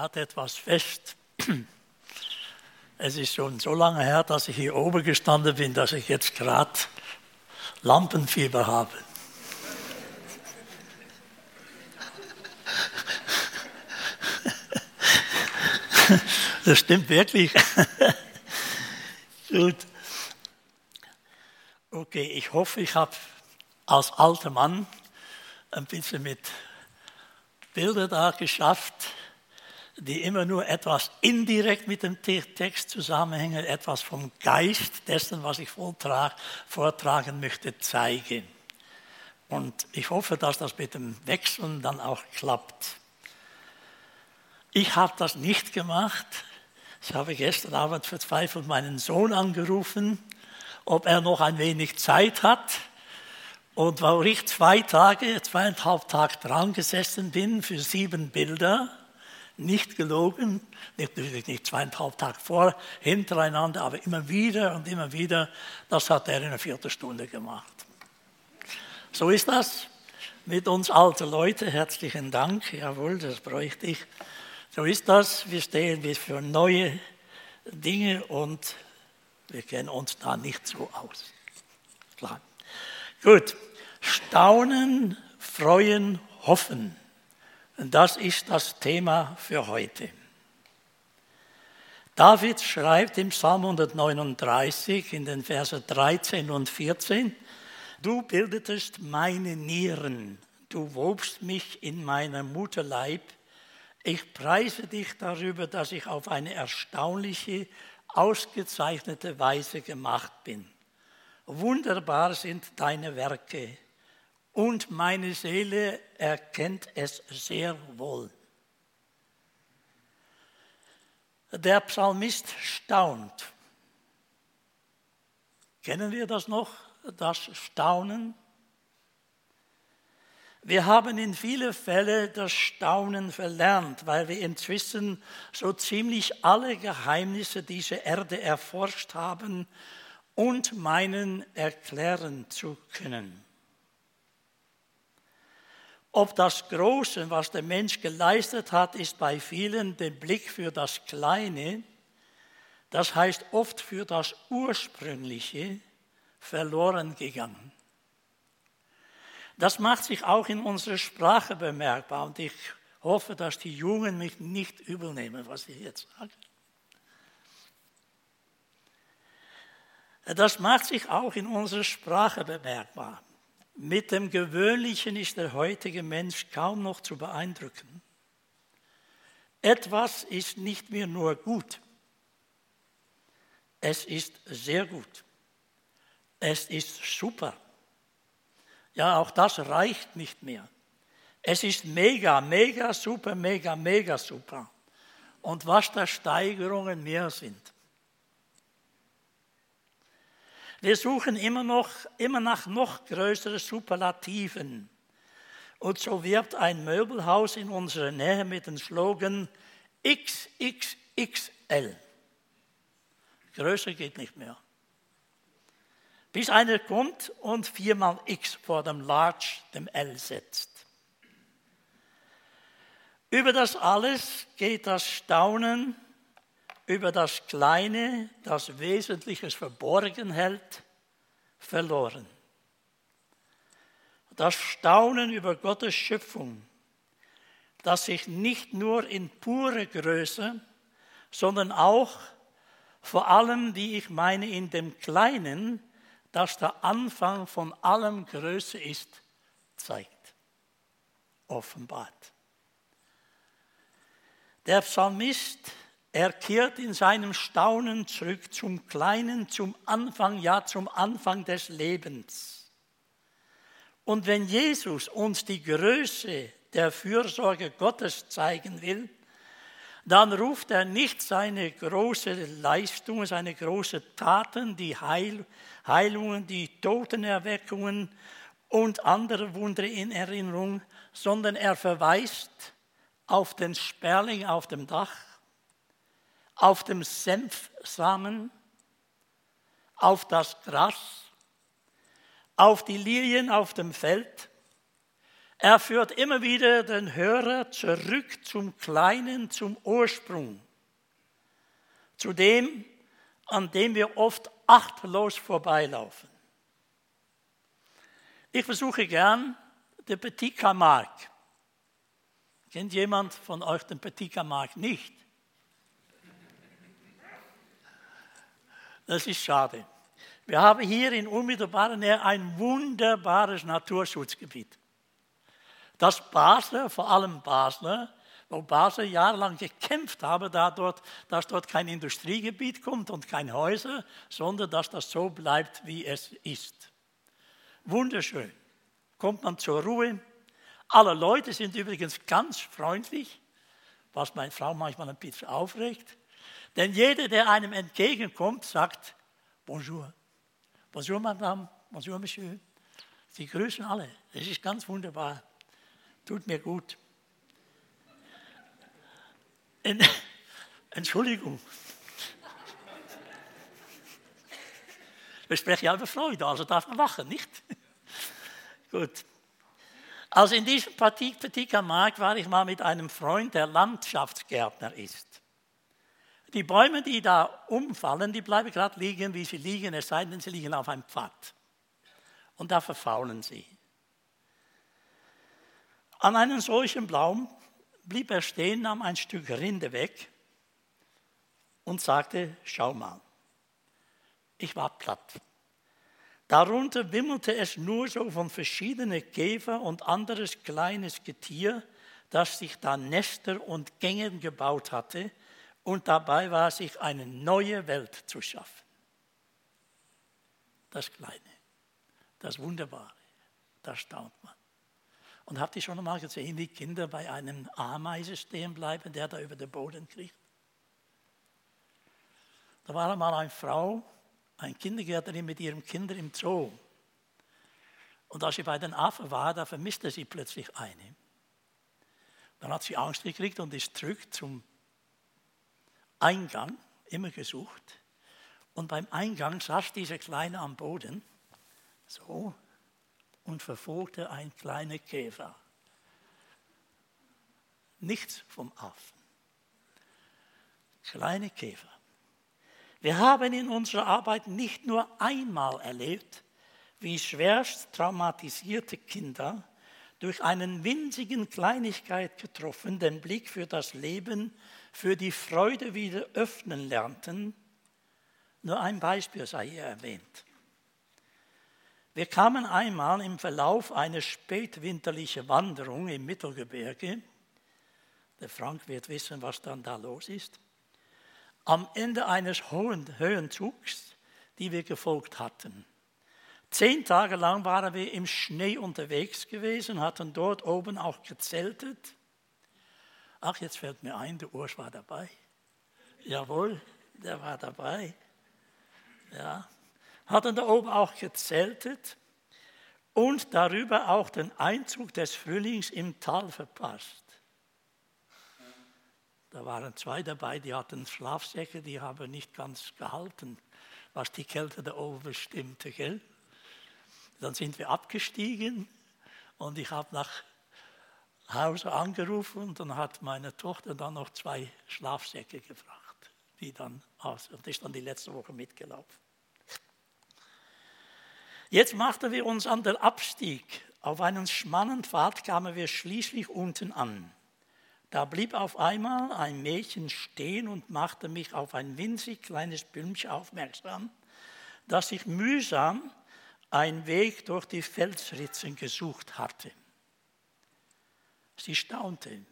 gerade etwas fest. Es ist schon so lange her, dass ich hier oben gestanden bin, dass ich jetzt gerade Lampenfieber habe. Das stimmt wirklich. Gut. Okay, ich hoffe, ich habe als alter Mann ein bisschen mit Bildern da geschafft, die immer nur etwas indirekt mit dem Text zusammenhängen, etwas vom Geist dessen, was ich vortragen möchte, zeigen. Und ich hoffe, dass das mit dem Wechseln dann auch klappt. Ich habe das nicht gemacht. Ich habe gestern Abend verzweifelt meinen Sohn angerufen, ob er noch ein wenig Zeit hat. Und wo ich zwei Tage, zweieinhalb Tage dran gesessen bin für sieben Bilder, nicht gelogen, natürlich nicht zweieinhalb Tage vor, hintereinander, aber immer wieder und immer wieder, das hat er in einer Viertelstunde gemacht. So ist das mit uns alten Leuten. Herzlichen Dank. Jawohl, das bräuchte ich. So ist das. Wir stehen für neue Dinge und wir kennen uns da nicht so aus. Klar. Gut. Staunen, freuen, hoffen. Das ist das Thema für heute. David schreibt im Psalm 139 in den Versen 13 und 14, Du bildetest meine Nieren, du wobst mich in meiner Mutterleib, ich preise dich darüber, dass ich auf eine erstaunliche, ausgezeichnete Weise gemacht bin. Wunderbar sind deine Werke und meine Seele erkennt es sehr wohl. Der Psalmist staunt. Kennen wir das noch, das Staunen? Wir haben in vielen Fällen das Staunen verlernt, weil wir inzwischen so ziemlich alle Geheimnisse dieser Erde erforscht haben und meinen erklären zu können. Ob das Große, was der Mensch geleistet hat, ist bei vielen der Blick für das Kleine, das heißt oft für das Ursprüngliche, verloren gegangen. Das macht sich auch in unserer Sprache bemerkbar und ich hoffe, dass die Jungen mich nicht übel was ich jetzt sage. Das macht sich auch in unserer Sprache bemerkbar. Mit dem Gewöhnlichen ist der heutige Mensch kaum noch zu beeindrucken. Etwas ist nicht mehr nur gut, es ist sehr gut, es ist super. Ja, auch das reicht nicht mehr. Es ist mega, mega, super, mega, mega, super. Und was da Steigerungen mehr sind. Wir suchen immer noch, immer nach noch größeren Superlativen. Und so wirbt ein Möbelhaus in unserer Nähe mit dem Slogan XXXL. Größer geht nicht mehr bis einer kommt und viermal X vor dem Large, dem L setzt. Über das alles geht das Staunen über das Kleine, das Wesentliches verborgen hält, verloren. Das Staunen über Gottes Schöpfung, das sich nicht nur in pure Größe, sondern auch vor allem, wie ich meine, in dem Kleinen, das der Anfang von allem Größe ist, zeigt, offenbart. Der Psalmist, er kehrt in seinem Staunen zurück zum Kleinen, zum Anfang, ja zum Anfang des Lebens. Und wenn Jesus uns die Größe der Fürsorge Gottes zeigen will, dann ruft er nicht seine große Leistungen, seine großen Taten, die Heil, Heilungen, die Totenerweckungen und andere Wunder in Erinnerung, sondern er verweist auf den Sperling auf dem Dach, auf dem Senfsamen, auf das Gras, auf die Lilien auf dem Feld. Er führt immer wieder den Hörer zurück zum Kleinen, zum Ursprung, zu dem, an dem wir oft achtlos vorbeilaufen. Ich versuche gern den Petit Camargue. Kennt jemand von euch den Petit Camargue nicht? Das ist schade. Wir haben hier in unmittelbarer Nähe ein wunderbares Naturschutzgebiet. Das Basler, vor allem Basler, wo Basel jahrelang gekämpft habe, da dort, dass dort kein Industriegebiet kommt und kein Häuser, sondern dass das so bleibt, wie es ist. Wunderschön. Kommt man zur Ruhe. Alle Leute sind übrigens ganz freundlich, was meine Frau manchmal ein bisschen aufregt. Denn jeder, der einem entgegenkommt, sagt Bonjour. Bonjour, Madame. Bonjour, Monsieur. Sie grüßen alle. Das ist ganz wunderbar. Tut mir gut. Entschuldigung. Wir sprechen ja über Freude, also darf man lachen, nicht? Gut. Also in diesem Petit Markt war ich mal mit einem Freund, der Landschaftsgärtner ist. Die Bäume, die da umfallen, die bleiben gerade liegen, wie sie liegen, es sei denn, sie liegen auf einem Pfad. Und da verfaulen sie. An einem solchen Baum blieb er stehen, nahm ein Stück Rinde weg und sagte, schau mal, ich war platt. Darunter wimmelte es nur so von verschiedenen Käfer und anderes kleines Getier, das sich da Nester und Gänge gebaut hatte und dabei war, sich eine neue Welt zu schaffen. Das Kleine, das Wunderbare, da staunt man. Und habt ihr schon einmal gesehen, wie Kinder bei einem Ameise stehen bleiben, der da über den Boden kriegt? Da war einmal eine Frau, eine Kindergärtnerin mit ihrem Kind im Zoo. Und als sie bei den Affen war, da vermisste sie plötzlich eine. Dann hat sie Angst gekriegt und ist zurück zum Eingang, immer gesucht. Und beim Eingang saß dieser Kleine am Boden, so, und verfolgte ein kleiner Käfer. Nichts vom Affen. Kleine Käfer. Wir haben in unserer Arbeit nicht nur einmal erlebt, wie schwerst traumatisierte Kinder durch einen winzigen Kleinigkeit getroffen den Blick für das Leben, für die Freude wieder öffnen lernten. Nur ein Beispiel sei hier erwähnt. Wir kamen einmal im Verlauf einer spätwinterlichen Wanderung im Mittelgebirge, der Frank wird wissen, was dann da los ist, am Ende eines hohen Höhenzugs, die wir gefolgt hatten. Zehn Tage lang waren wir im Schnee unterwegs gewesen, hatten dort oben auch gezeltet. Ach, jetzt fällt mir ein, der Urs war dabei. Jawohl, der war dabei. Ja, hatten da oben auch gezeltet und darüber auch den Einzug des Frühlings im Tal verpasst. Da waren zwei dabei, die hatten Schlafsäcke, die haben nicht ganz gehalten, was die Kälte da oben bestimmte. Gell? Dann sind wir abgestiegen und ich habe nach Hause angerufen und dann hat meine Tochter dann noch zwei Schlafsäcke gebracht, die dann aus und ist dann die letzte Woche mitgelaufen. Jetzt machten wir uns an den Abstieg. Auf einen schmalen Pfad kamen wir schließlich unten an. Da blieb auf einmal ein Mädchen stehen und machte mich auf ein winzig kleines Bülmchen aufmerksam, das sich mühsam einen Weg durch die Felsritzen gesucht hatte. Sie staunte.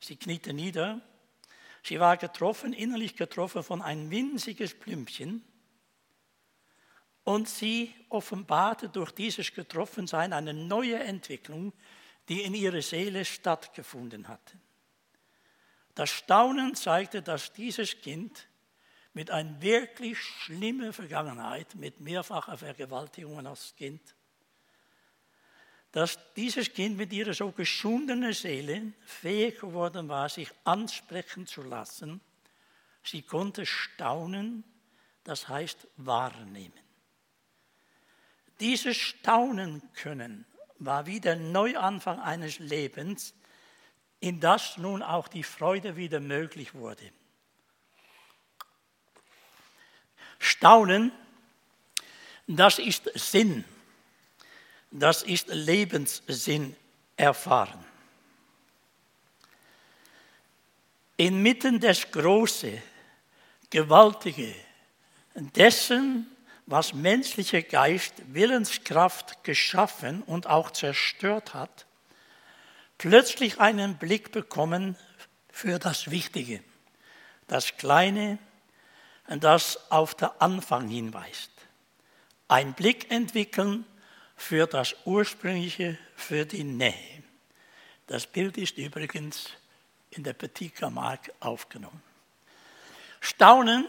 Sie kniete nieder. Sie war getroffen, innerlich getroffen von ein winziges Blümchen, und sie offenbarte durch dieses Getroffensein eine neue Entwicklung, die in ihrer Seele stattgefunden hatte. Das Staunen zeigte, dass dieses Kind mit einer wirklich schlimmen Vergangenheit, mit mehrfacher Vergewaltigung als Kind, dass dieses Kind mit ihrer so geschundenen Seele fähig geworden war, sich ansprechen zu lassen. Sie konnte staunen, das heißt wahrnehmen. Dieses Staunen können war wie der Neuanfang eines Lebens, in das nun auch die Freude wieder möglich wurde. Staunen, das ist Sinn, das ist Lebenssinn erfahren. Inmitten des Große, Gewaltige, dessen, was menschlicher Geist Willenskraft geschaffen und auch zerstört hat, plötzlich einen Blick bekommen für das Wichtige, das Kleine, das auf den Anfang hinweist. Ein Blick entwickeln für das Ursprüngliche, für die Nähe. Das Bild ist übrigens in der Petit Camargue aufgenommen. Staunen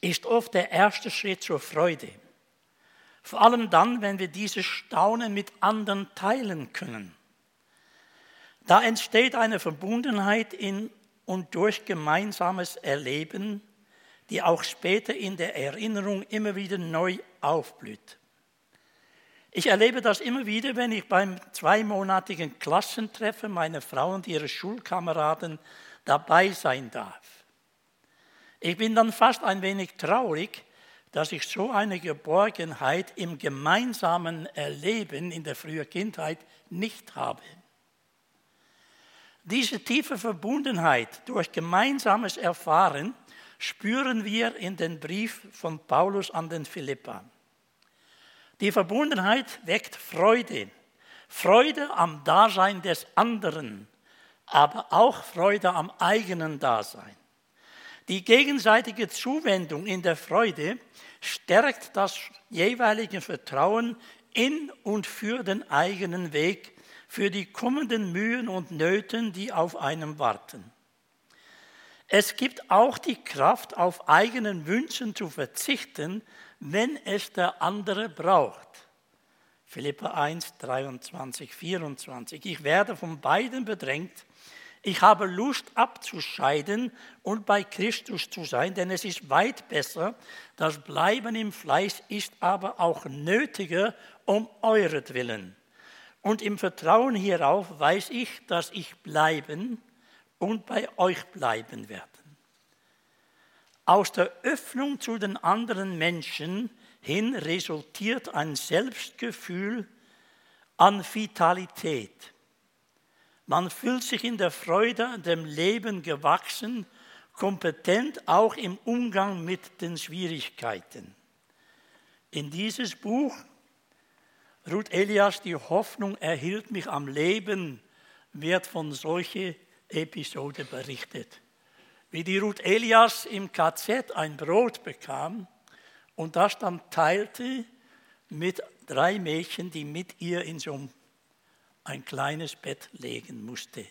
ist oft der erste Schritt zur Freude. Vor allem dann, wenn wir dieses Staunen mit anderen teilen können. Da entsteht eine Verbundenheit in und durch gemeinsames Erleben, die auch später in der Erinnerung immer wieder neu aufblüht. Ich erlebe das immer wieder, wenn ich beim zweimonatigen Klassentreffen meiner Frau und ihrer Schulkameraden dabei sein darf. Ich bin dann fast ein wenig traurig, dass ich so eine Geborgenheit im gemeinsamen Erleben in der frühen Kindheit nicht habe. Diese tiefe Verbundenheit durch gemeinsames Erfahren spüren wir in den Brief von Paulus an den Philippa. Die Verbundenheit weckt Freude, Freude am Dasein des anderen, aber auch Freude am eigenen Dasein. Die gegenseitige Zuwendung in der Freude stärkt das jeweilige Vertrauen in und für den eigenen Weg, für die kommenden Mühen und Nöten, die auf einem warten. Es gibt auch die Kraft, auf eigenen Wünschen zu verzichten, wenn es der andere braucht. Philippa 1, 23, 24. Ich werde von beiden bedrängt. Ich habe Lust abzuscheiden und bei Christus zu sein, denn es ist weit besser. Das Bleiben im Fleiß ist aber auch nötiger um euretwillen. Und im Vertrauen hierauf weiß ich, dass ich bleiben und bei euch bleiben werden. Aus der Öffnung zu den anderen Menschen hin resultiert ein Selbstgefühl an Vitalität. Man fühlt sich in der Freude dem Leben gewachsen, kompetent auch im Umgang mit den Schwierigkeiten. In dieses Buch Ruth Elias, die Hoffnung erhielt mich am Leben, wird von solchen Episode berichtet. Wie die Ruth Elias im KZ ein Brot bekam und das dann teilte mit drei Mädchen, die mit ihr in so ein kleines Bett legen musste.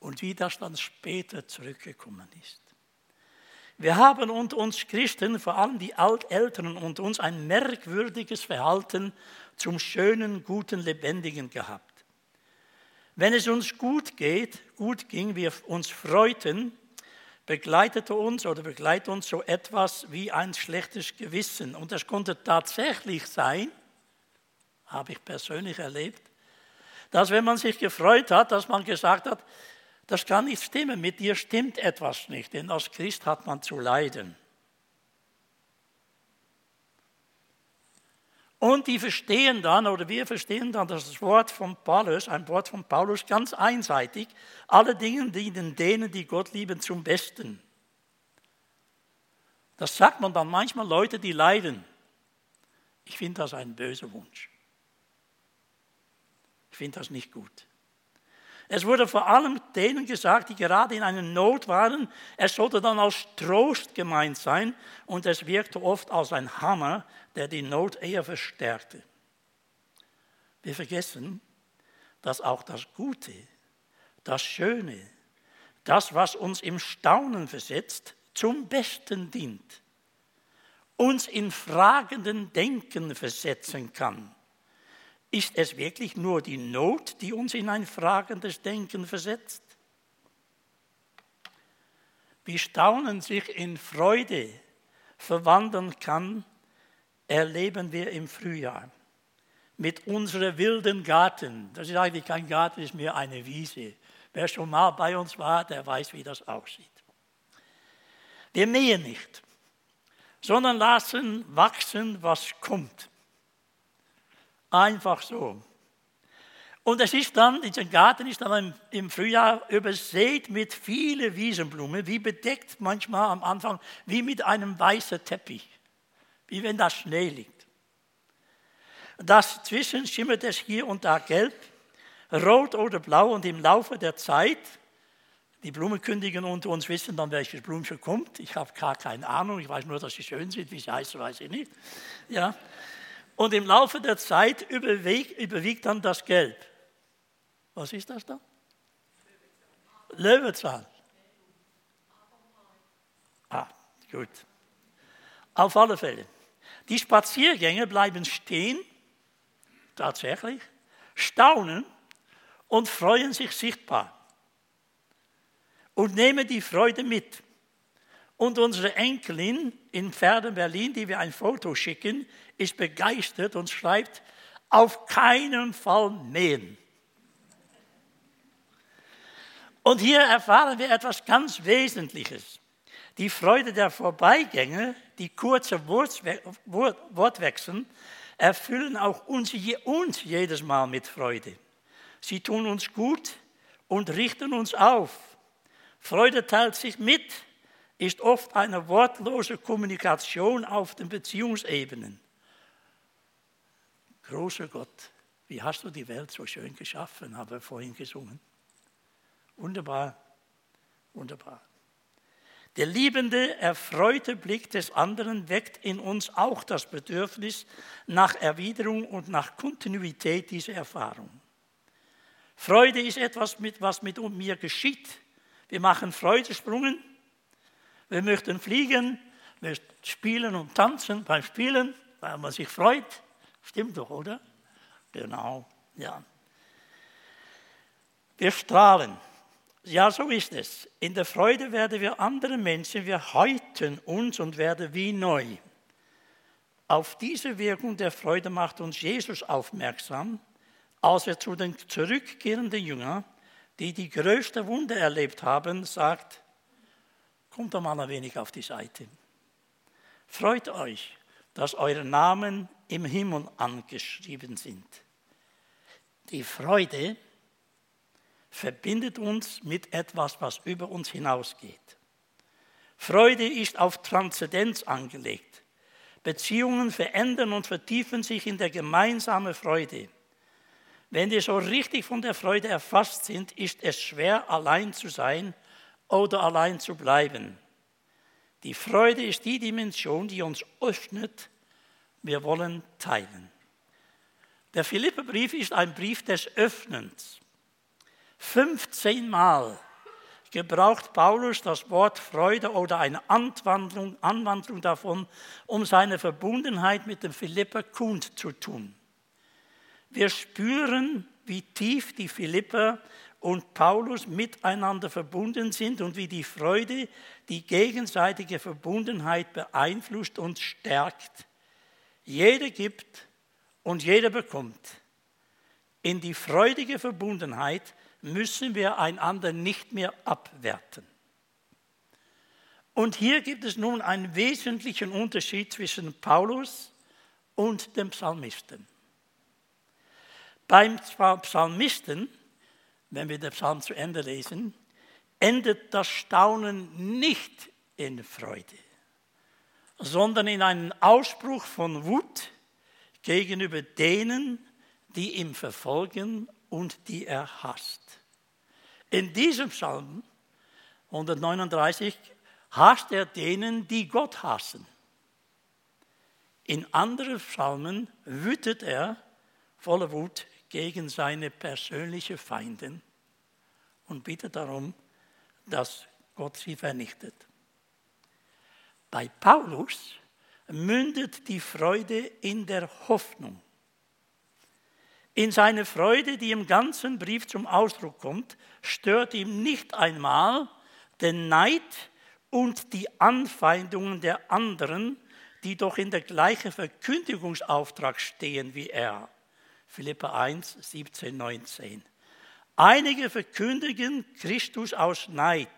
Und wie das dann später zurückgekommen ist. Wir haben unter uns Christen, vor allem die Alteltern und uns, ein merkwürdiges Verhalten zum schönen, guten, lebendigen gehabt. Wenn es uns gut geht, gut ging, wir uns freuten, begleitete uns oder begleitet uns so etwas wie ein schlechtes Gewissen. Und das konnte tatsächlich sein, habe ich persönlich erlebt, dass wenn man sich gefreut hat, dass man gesagt hat, das kann nicht stimmen, mit dir stimmt etwas nicht, denn als Christ hat man zu leiden. Und die verstehen dann, oder wir verstehen dann das Wort von Paulus, ein Wort von Paulus ganz einseitig. Alle Dinge dienen denen, die Gott lieben, zum Besten. Das sagt man dann manchmal Leute, die leiden. Ich finde das ein böser Wunsch. Ich finde das nicht gut. Es wurde vor allem denen gesagt, die gerade in einer Not waren, es sollte dann als Trost gemeint sein und es wirkte oft als ein Hammer, der die Not eher verstärkte. Wir vergessen, dass auch das Gute, das Schöne, das, was uns im Staunen versetzt, zum Besten dient, uns in fragenden Denken versetzen kann ist es wirklich nur die Not, die uns in ein fragendes Denken versetzt? Wie Staunen sich in Freude verwandeln kann, erleben wir im Frühjahr. mit unserem wilden Garten. Das ist eigentlich kein Garten, das ist mehr eine Wiese. Wer schon mal bei uns war, der weiß, wie das aussieht. Wir mähen nicht, sondern lassen wachsen, was kommt. Einfach so. Und es ist dann, dieser Garten ist dann im Frühjahr übersät mit vielen Wiesenblumen, wie bedeckt manchmal am Anfang, wie mit einem weißen Teppich, wie wenn da Schnee liegt. Dazwischen schimmert es hier und da gelb, rot oder blau und im Laufe der Zeit, die Blumenkündigen unter uns wissen dann, welches Blümchen kommt. Ich habe gar keine Ahnung, ich weiß nur, dass sie schön sind, wie sie heißen, weiß ich nicht. Ja. Und im Laufe der Zeit überwiegt, überwiegt dann das Gelb. Was ist das da? Löwenzahn. Ah, gut. Auf alle Fälle. Die Spaziergänger bleiben stehen, tatsächlich, staunen und freuen sich sichtbar und nehmen die Freude mit. Und unsere Enkelin in Pferden Berlin, die wir ein Foto schicken, ist begeistert und schreibt, auf keinen Fall mähen. Und hier erfahren wir etwas ganz Wesentliches. Die Freude der Vorbeigänger, die kurze Wortwechseln, erfüllen auch uns, uns jedes Mal mit Freude. Sie tun uns gut und richten uns auf. Freude teilt sich mit, ist oft eine wortlose Kommunikation auf den Beziehungsebenen. Großer Gott, wie hast du die Welt so schön geschaffen, haben wir vorhin gesungen. Wunderbar, wunderbar. Der liebende, erfreute Blick des anderen weckt in uns auch das Bedürfnis nach Erwiderung und nach Kontinuität dieser Erfahrung. Freude ist etwas, was mit mir geschieht. Wir machen Freudesprungen, wir möchten fliegen, wir spielen und tanzen beim Spielen, weil man sich freut. Stimmt doch, oder? Genau, ja. Wir strahlen. Ja, so ist es. In der Freude werden wir andere Menschen, wir häuten uns und werden wie neu. Auf diese Wirkung der Freude macht uns Jesus aufmerksam, als er zu den zurückkehrenden Jüngern, die die größte Wunde erlebt haben, sagt, kommt doch mal ein wenig auf die Seite. Freut euch, dass eure Namen im Himmel angeschrieben sind. Die Freude verbindet uns mit etwas, was über uns hinausgeht. Freude ist auf Transzendenz angelegt. Beziehungen verändern und vertiefen sich in der gemeinsamen Freude. Wenn wir so richtig von der Freude erfasst sind, ist es schwer, allein zu sein oder allein zu bleiben. Die Freude ist die Dimension, die uns öffnet. Wir wollen teilen. Der Philipperbrief ist ein Brief des Öffnens. 15 Mal gebraucht Paulus das Wort Freude oder eine Anwandlung, Anwandlung davon, um seine Verbundenheit mit dem Philipper kund zu tun. Wir spüren, wie tief die Philipper und Paulus miteinander verbunden sind und wie die Freude die gegenseitige Verbundenheit beeinflusst und stärkt. Jeder gibt und jeder bekommt. In die freudige Verbundenheit müssen wir einander nicht mehr abwerten. Und hier gibt es nun einen wesentlichen Unterschied zwischen Paulus und dem Psalmisten. Beim Psalmisten, wenn wir den Psalm zu Ende lesen, endet das Staunen nicht in Freude, sondern in einen Ausspruch von Wut gegenüber denen, die ihn verfolgen und die er hasst. In diesem Psalm 139 hasst er denen, die Gott hassen. In anderen Psalmen wütet er voller Wut gegen seine persönlichen Feinden und bittet darum, dass Gott sie vernichtet. Bei Paulus mündet die Freude in der Hoffnung. In seiner Freude, die im ganzen Brief zum Ausdruck kommt, stört ihm nicht einmal der Neid und die Anfeindungen der anderen, die doch in der gleichen Verkündigungsauftrag stehen wie er. Philippa 1, 17, 19. Einige verkündigen Christus aus Neid.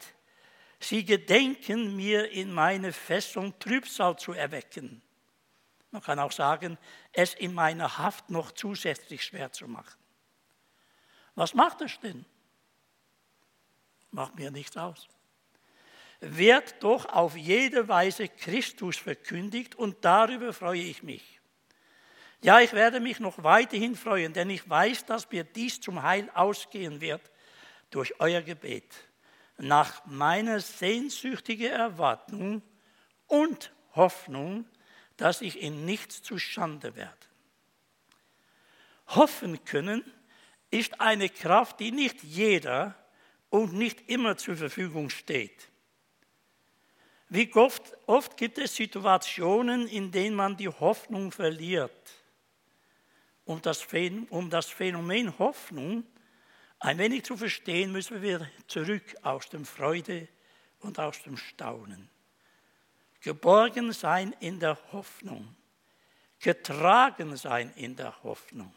Sie gedenken mir in meine Festung Trübsal zu erwecken. Man kann auch sagen, es in meiner Haft noch zusätzlich schwer zu machen. Was macht es denn? Macht mir nichts aus. Wird doch auf jede Weise Christus verkündigt und darüber freue ich mich. Ja, ich werde mich noch weiterhin freuen, denn ich weiß, dass mir dies zum Heil ausgehen wird durch euer Gebet. Nach meiner sehnsüchtigen Erwartung und Hoffnung, dass ich in nichts zu Schande werde. Hoffen können ist eine Kraft, die nicht jeder und nicht immer zur Verfügung steht. Wie oft, oft gibt es Situationen, in denen man die Hoffnung verliert. Um das, Phänomen Hoffnung ein wenig zu verstehen, müssen wir zurück aus dem Freude und aus dem Staunen. Geborgen sein in der Hoffnung, getragen sein in der Hoffnung.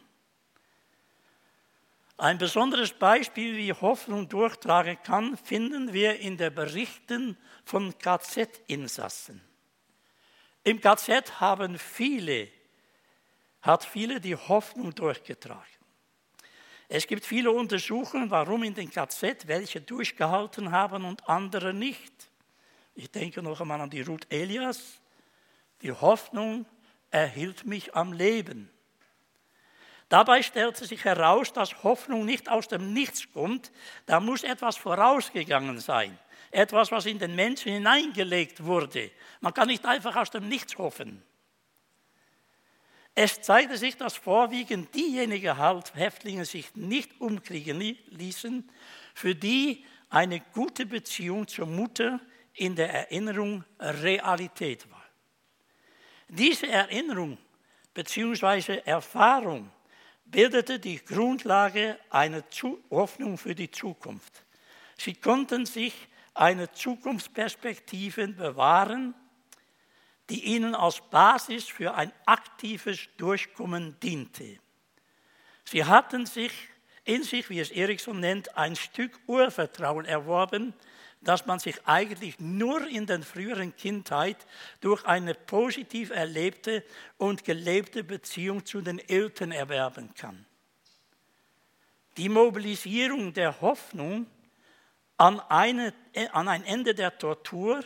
Ein besonderes Beispiel, wie Hoffnung durchtragen kann, finden wir in den Berichten von KZ-Insassen. Im KZ haben viele, hat viele die Hoffnung durchgetragen. Es gibt viele Untersuchungen, warum in den KZ welche durchgehalten haben und andere nicht. Ich denke noch einmal an die Ruth Elias. Die Hoffnung erhielt mich am Leben. Dabei stellte sich heraus, dass Hoffnung nicht aus dem Nichts kommt, da muss etwas vorausgegangen sein. Etwas, was in den Menschen hineingelegt wurde. Man kann nicht einfach aus dem Nichts hoffen. Es zeigte sich, dass vorwiegend diejenigen Häftlinge sich nicht umkriegen ließen, für die eine gute Beziehung zur Mutter in der Erinnerung Realität war. Diese Erinnerung bzw. Erfahrung bildete die Grundlage einer Hoffnung für die Zukunft. Sie konnten sich eine Zukunftsperspektive bewahren, die ihnen als Basis für ein aktives Durchkommen diente. Sie hatten sich in sich, wie es Erikson nennt, ein Stück Urvertrauen erworben, dass man sich eigentlich nur in der früheren Kindheit durch eine positiv erlebte und gelebte Beziehung zu den Eltern erwerben kann. Die Mobilisierung der Hoffnung an, eine, an ein Ende der Tortur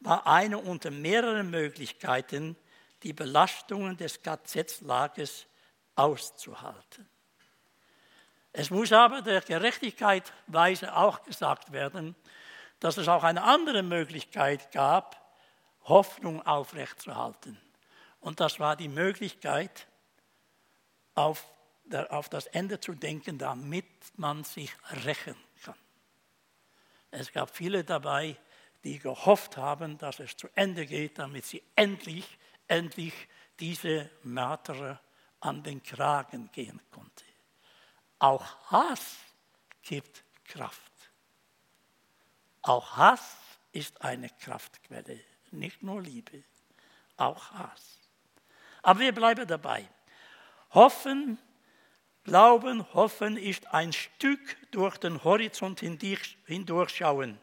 war eine unter mehreren Möglichkeiten, die Belastungen des KZ-Lagers auszuhalten. Es muss aber der Gerechtigkeit weise auch gesagt werden, dass es auch eine andere Möglichkeit gab, Hoffnung aufrechtzuerhalten. Und das war die Möglichkeit, auf, der, auf das Ende zu denken, damit man sich rächen kann. Es gab viele dabei, die gehofft haben, dass es zu Ende geht, damit sie endlich, endlich diese Märtyrer an den Kragen gehen konnte. Auch Hass gibt Kraft. Auch Hass ist eine Kraftquelle, nicht nur Liebe, auch Hass. Aber wir bleiben dabei. Hoffen, Glauben, Hoffen ist ein Stück durch den Horizont hindurchschauen,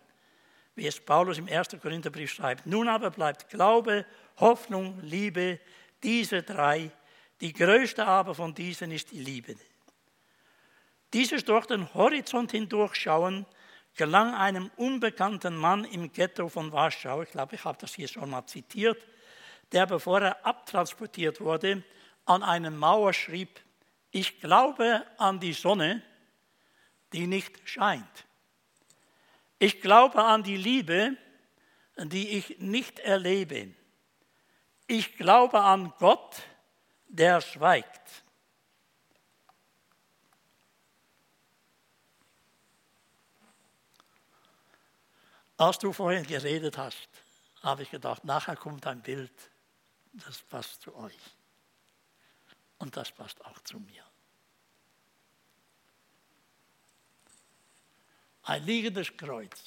wie es Paulus im 1. Korintherbrief schreibt. Nun aber bleibt Glaube, Hoffnung, Liebe, diese drei. Die größte aber von diesen ist die Liebe. Dieses durch den Horizont hindurchschauen gelang einem unbekannten Mann im Ghetto von Warschau, ich glaube, ich habe das hier schon mal zitiert, der, bevor er abtransportiert wurde, an einer Mauer schrieb, ich glaube an die Sonne, die nicht scheint. Ich glaube an die Liebe, die ich nicht erlebe. Ich glaube an Gott, der schweigt. Als du vorhin geredet hast, habe ich gedacht, nachher kommt ein Bild, das passt zu euch. Und das passt auch zu mir. Ein liegendes Kreuz,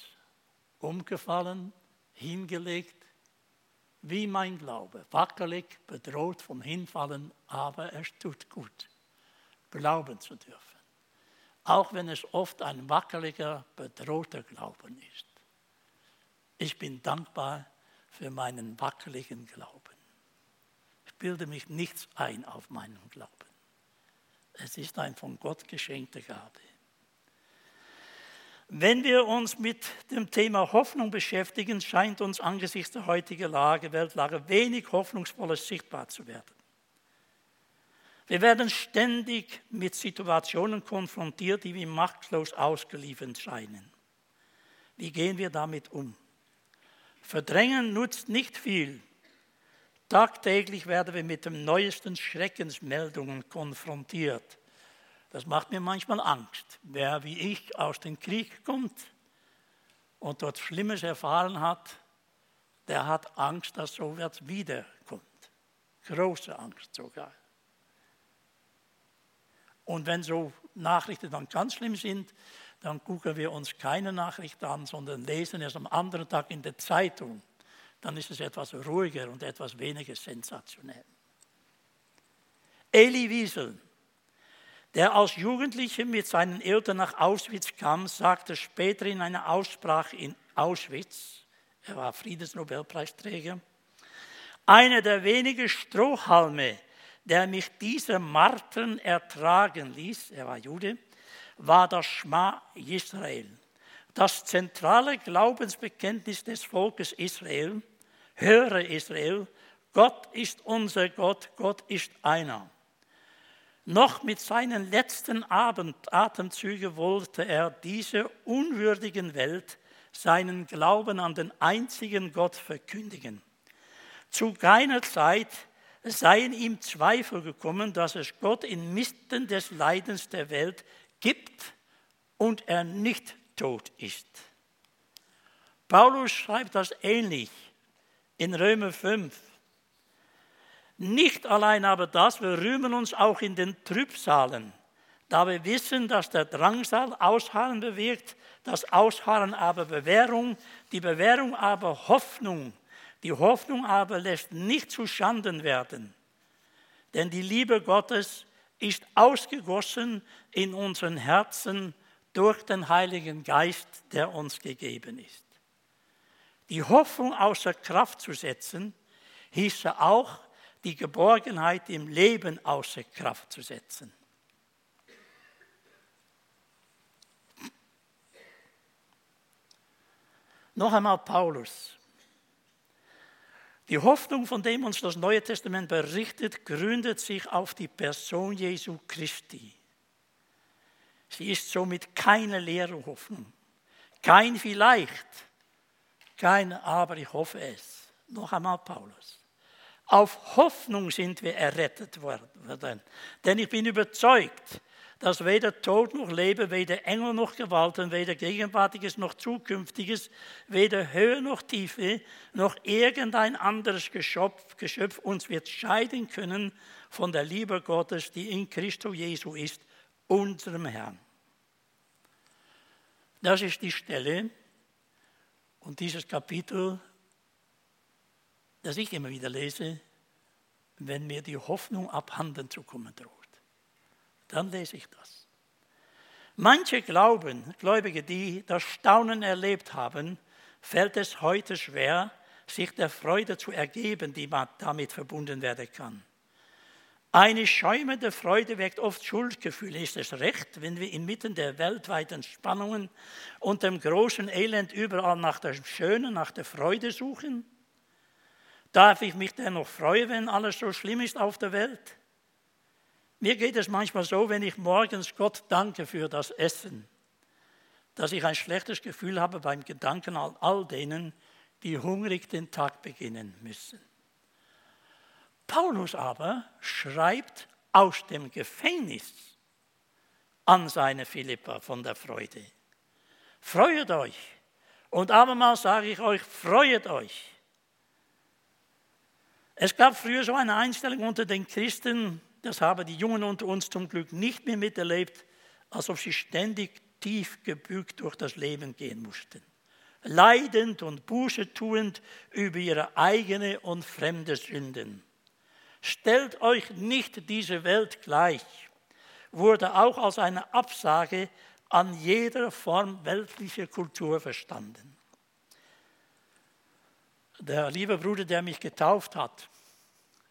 umgefallen, hingelegt, wie mein Glaube, wackelig, bedroht vom Hinfallen, aber es tut gut. glauben zu dürfen. Auch wenn es oft ein wackeliger, bedrohter Glauben ist. Ich bin dankbar für meinen wackeligen Glauben. Ich bilde mich nichts ein auf meinen Glauben. Es ist ein von Gott geschenkte Gabe. Wenn wir uns mit dem Thema Hoffnung beschäftigen, scheint uns angesichts der heutigen Lage, Weltlage wenig Hoffnungsvolles sichtbar zu werden. Wir werden ständig mit Situationen konfrontiert, die wie machtlos ausgeliefert scheinen. Wie gehen wir damit um? Verdrängen nutzt nicht viel. Tagtäglich werden wir mit den neuesten Schreckensmeldungen konfrontiert. Das macht mir manchmal Angst. Wer wie ich aus dem Krieg kommt und dort Schlimmes erfahren hat, der hat Angst, dass so etwas wiederkommt. Große Angst sogar. Und wenn so Nachrichten dann ganz schlimm sind, dann gucken wir uns keine Nachricht an, sondern lesen es am anderen Tag in der Zeitung. Dann ist es etwas ruhiger und etwas weniger sensationell. Eli Wiesel, der als Jugendlicher mit seinen Eltern nach Auschwitz kam, sagte später in einer Aussprache in Auschwitz, er war Friedensnobelpreisträger, einer der wenigen Strohhalme, der mich dieser Martern ertragen ließ, er war Jude, war das Schma Israel, das zentrale Glaubensbekenntnis des Volkes Israel. Höre Israel, Gott ist unser Gott, Gott ist einer. Noch mit seinen letzten Atemzügen wollte er dieser unwürdigen Welt seinen Glauben an den einzigen Gott verkündigen. Zu keiner Zeit seien ihm Zweifel gekommen, dass es Gott inmitten des Leidens der Welt gibt und er nicht tot ist. Paulus schreibt das ähnlich in Römer 5. Nicht allein aber das, wir rühmen uns auch in den Trübsalen, da wir wissen, dass der Drangsal Ausharren bewirkt, das Ausharren aber Bewährung, die Bewährung aber Hoffnung, die Hoffnung aber lässt nicht zu Schanden werden. Denn die Liebe Gottes ist ausgegossen in unseren Herzen durch den Heiligen Geist, der uns gegeben ist. Die Hoffnung außer Kraft zu setzen, hieße auch, die Geborgenheit im Leben außer Kraft zu setzen. Noch einmal Paulus. Die Hoffnung, von dem uns das Neue Testament berichtet, gründet sich auf die Person Jesu Christi. Sie ist somit keine leere Hoffnung, kein vielleicht, kein aber ich hoffe es. Noch einmal Paulus. Auf Hoffnung sind wir errettet worden. Denn ich bin überzeugt, dass weder Tod noch Leben, weder Engel noch Gewalten, weder Gegenwärtiges noch Zukünftiges, weder Höhe noch Tiefe, noch irgendein anderes Geschöpf, Geschöpf uns wird scheiden können von der Liebe Gottes, die in Christo Jesu ist, unserem Herrn. Das ist die Stelle und dieses Kapitel das ich immer wieder lese, wenn mir die Hoffnung abhanden zu kommen droht. Dann lese ich das. Manche glauben, Gläubige, die das Staunen erlebt haben, fällt es heute schwer, sich der Freude zu ergeben, die damit verbunden werden kann. Eine schäumende Freude weckt oft Schuldgefühle. Ist es recht, wenn wir inmitten der weltweiten Spannungen und dem großen Elend überall nach der Schönen, nach der Freude suchen? Darf ich mich dennoch freuen, wenn alles so schlimm ist auf der Welt? Mir geht es manchmal so, wenn ich morgens Gott danke für das Essen, dass ich ein schlechtes Gefühl habe beim Gedanken an all denen, die hungrig den Tag beginnen müssen. Paulus aber schreibt aus dem Gefängnis an seine Philippa von der Freude. Freuet euch. Und abermals sage ich euch, freuet euch. Es gab früher so eine Einstellung unter den Christen, das haben die Jungen unter uns zum Glück nicht mehr miterlebt, als ob sie ständig tief gebückt durch das Leben gehen mussten. Leidend und Buße tuend über ihre eigene und fremde Sünden. Stellt euch nicht diese Welt gleich, wurde auch als eine Absage an jeder Form weltlicher Kultur verstanden. Der liebe Bruder, der mich getauft hat,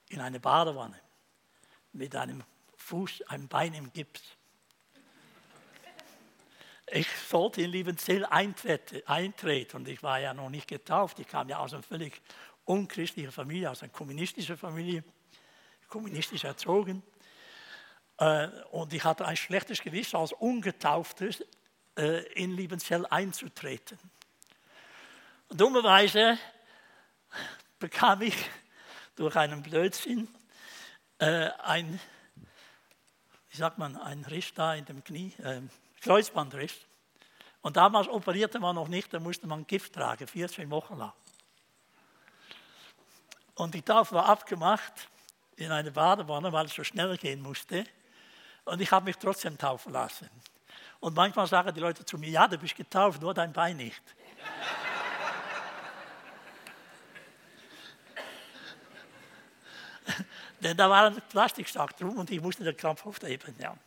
in eine Badewanne mit einem Fuß, einem Bein im Gips. Ich sollte in Liebenzell eintreten und ich war ja noch nicht getauft. Ich kam ja aus einer völlig unchristlichen Familie, aus einer kommunistischen Familie, kommunistisch erzogen. Äh, und ich hatte ein schlechtes Gewissen als Ungetaufter äh, in Liebenzell einzutreten. Dummerweise bekam ich durch einen Blödsinn äh, ein, wie sagt man, ein Riss da in dem Knie, äh, Kreuzbandriss. Und damals operierte man noch nicht, da musste man Gift tragen, 14 Wochen lang. Und die Taufe war abgemacht in eine Badewanne, weil es so schnell gehen musste. Und ich habe mich trotzdem taufen lassen. Und manchmal sagen die Leute zu mir, ja, du bist getauft, nur dein Bein nicht. Denn da war ein Plastiksack drum und ich musste den Krampf aufheben. Ja.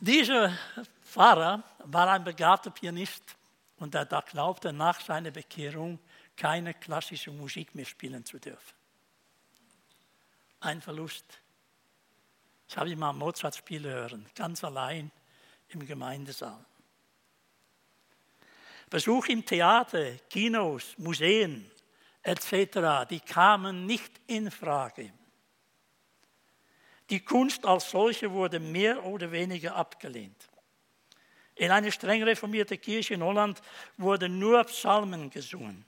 Dieser Pfarrer war ein begabter Pianist und er glaubte nach seiner Bekehrung keine klassische Musik mehr spielen zu dürfen. Ein Verlust. Ich habe ihn mal Mozart spielen hören, ganz allein im Gemeindesaal. Besuch im Theater, Kinos, Museen, etc., die kamen nicht in Frage. Die Kunst als solche wurde mehr oder weniger abgelehnt. In einer streng reformierten Kirche in Holland wurden nur Psalmen gesungen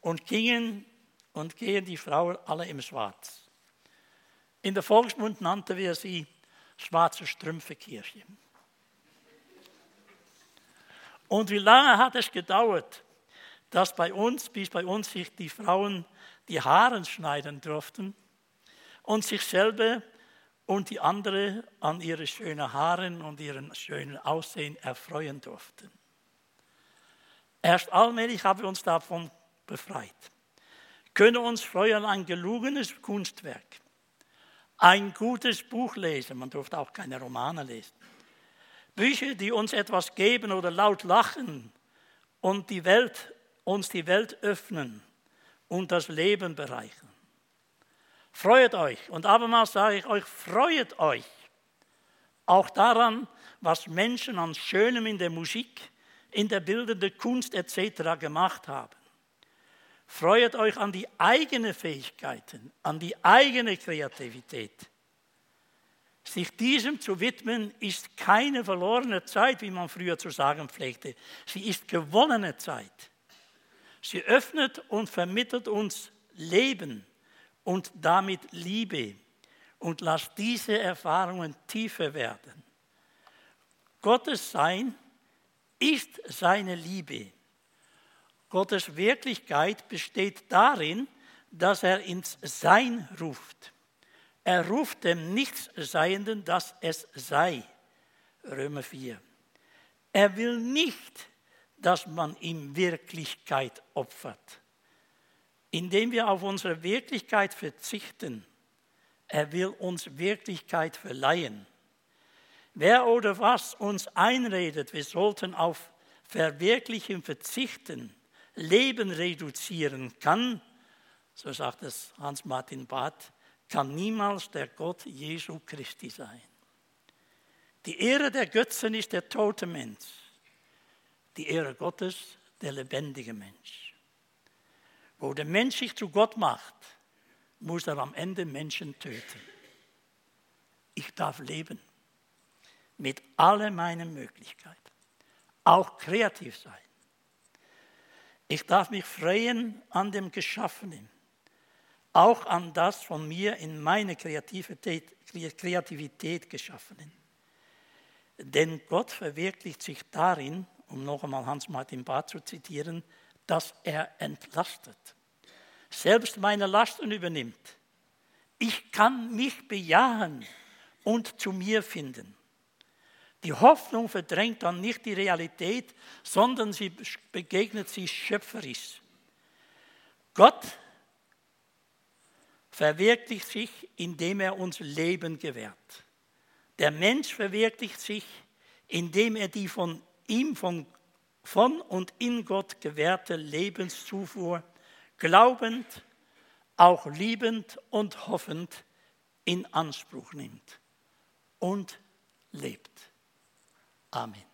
und gingen und gehen die Frauen alle im Schwarz. In der Volksmund nannten wir sie Schwarze Strümpfe Kirche. Und wie lange hat es gedauert, dass bei uns, bis bei uns sich die Frauen die Haare schneiden durften und sich selber und die anderen an ihre schönen Haaren und ihren schönen Aussehen erfreuen durften. Erst allmählich haben wir uns davon befreit. Können uns freuen ein gelungenes Kunstwerk, ein gutes Buch lesen, man durfte auch keine Romane lesen, Bücher, die uns etwas geben oder laut lachen und die Welt uns die Welt öffnen und das Leben bereichern. Freut euch. Und abermals sage ich euch, freut euch auch daran, was Menschen an Schönem in der Musik, in der bildenden Kunst etc. gemacht haben. Freut euch an die eigenen Fähigkeiten, an die eigene Kreativität. Sich diesem zu widmen, ist keine verlorene Zeit, wie man früher zu sagen pflegte. Sie ist gewonnene Zeit. Sie öffnet und vermittelt uns Leben und damit Liebe und lasst diese Erfahrungen tiefer werden. Gottes Sein ist seine Liebe. Gottes Wirklichkeit besteht darin, dass er ins Sein ruft. Er ruft dem Nichtsseienden, dass es sei. Römer 4. Er will nicht, dass man ihm Wirklichkeit opfert. Indem wir auf unsere Wirklichkeit verzichten, er will uns Wirklichkeit verleihen. Wer oder was uns einredet, wir sollten auf Verwirklichen verzichten, Leben reduzieren kann, so sagt es Hans-Martin Barth, kann niemals der Gott Jesu Christi sein. Die Ehre der Götzen ist der tote Mensch die Ehre Gottes, der lebendige Mensch. Wo der Mensch sich zu Gott macht, muss er am Ende Menschen töten. Ich darf leben mit all meinen Möglichkeiten, auch kreativ sein. Ich darf mich freuen an dem Geschaffenen, auch an das von mir in meine Kreativität, Kreativität geschaffenen. Denn Gott verwirklicht sich darin, um noch einmal Hans-Martin Barth zu zitieren, dass er entlastet, selbst meine Lasten übernimmt. Ich kann mich bejahen und zu mir finden. Die Hoffnung verdrängt dann nicht die Realität, sondern sie begegnet sie schöpferisch. Gott verwirklicht sich, indem er uns Leben gewährt. Der Mensch verwirklicht sich, indem er die von ihm von, von und in Gott gewährte Lebenszufuhr glaubend, auch liebend und hoffend in Anspruch nimmt und lebt. Amen.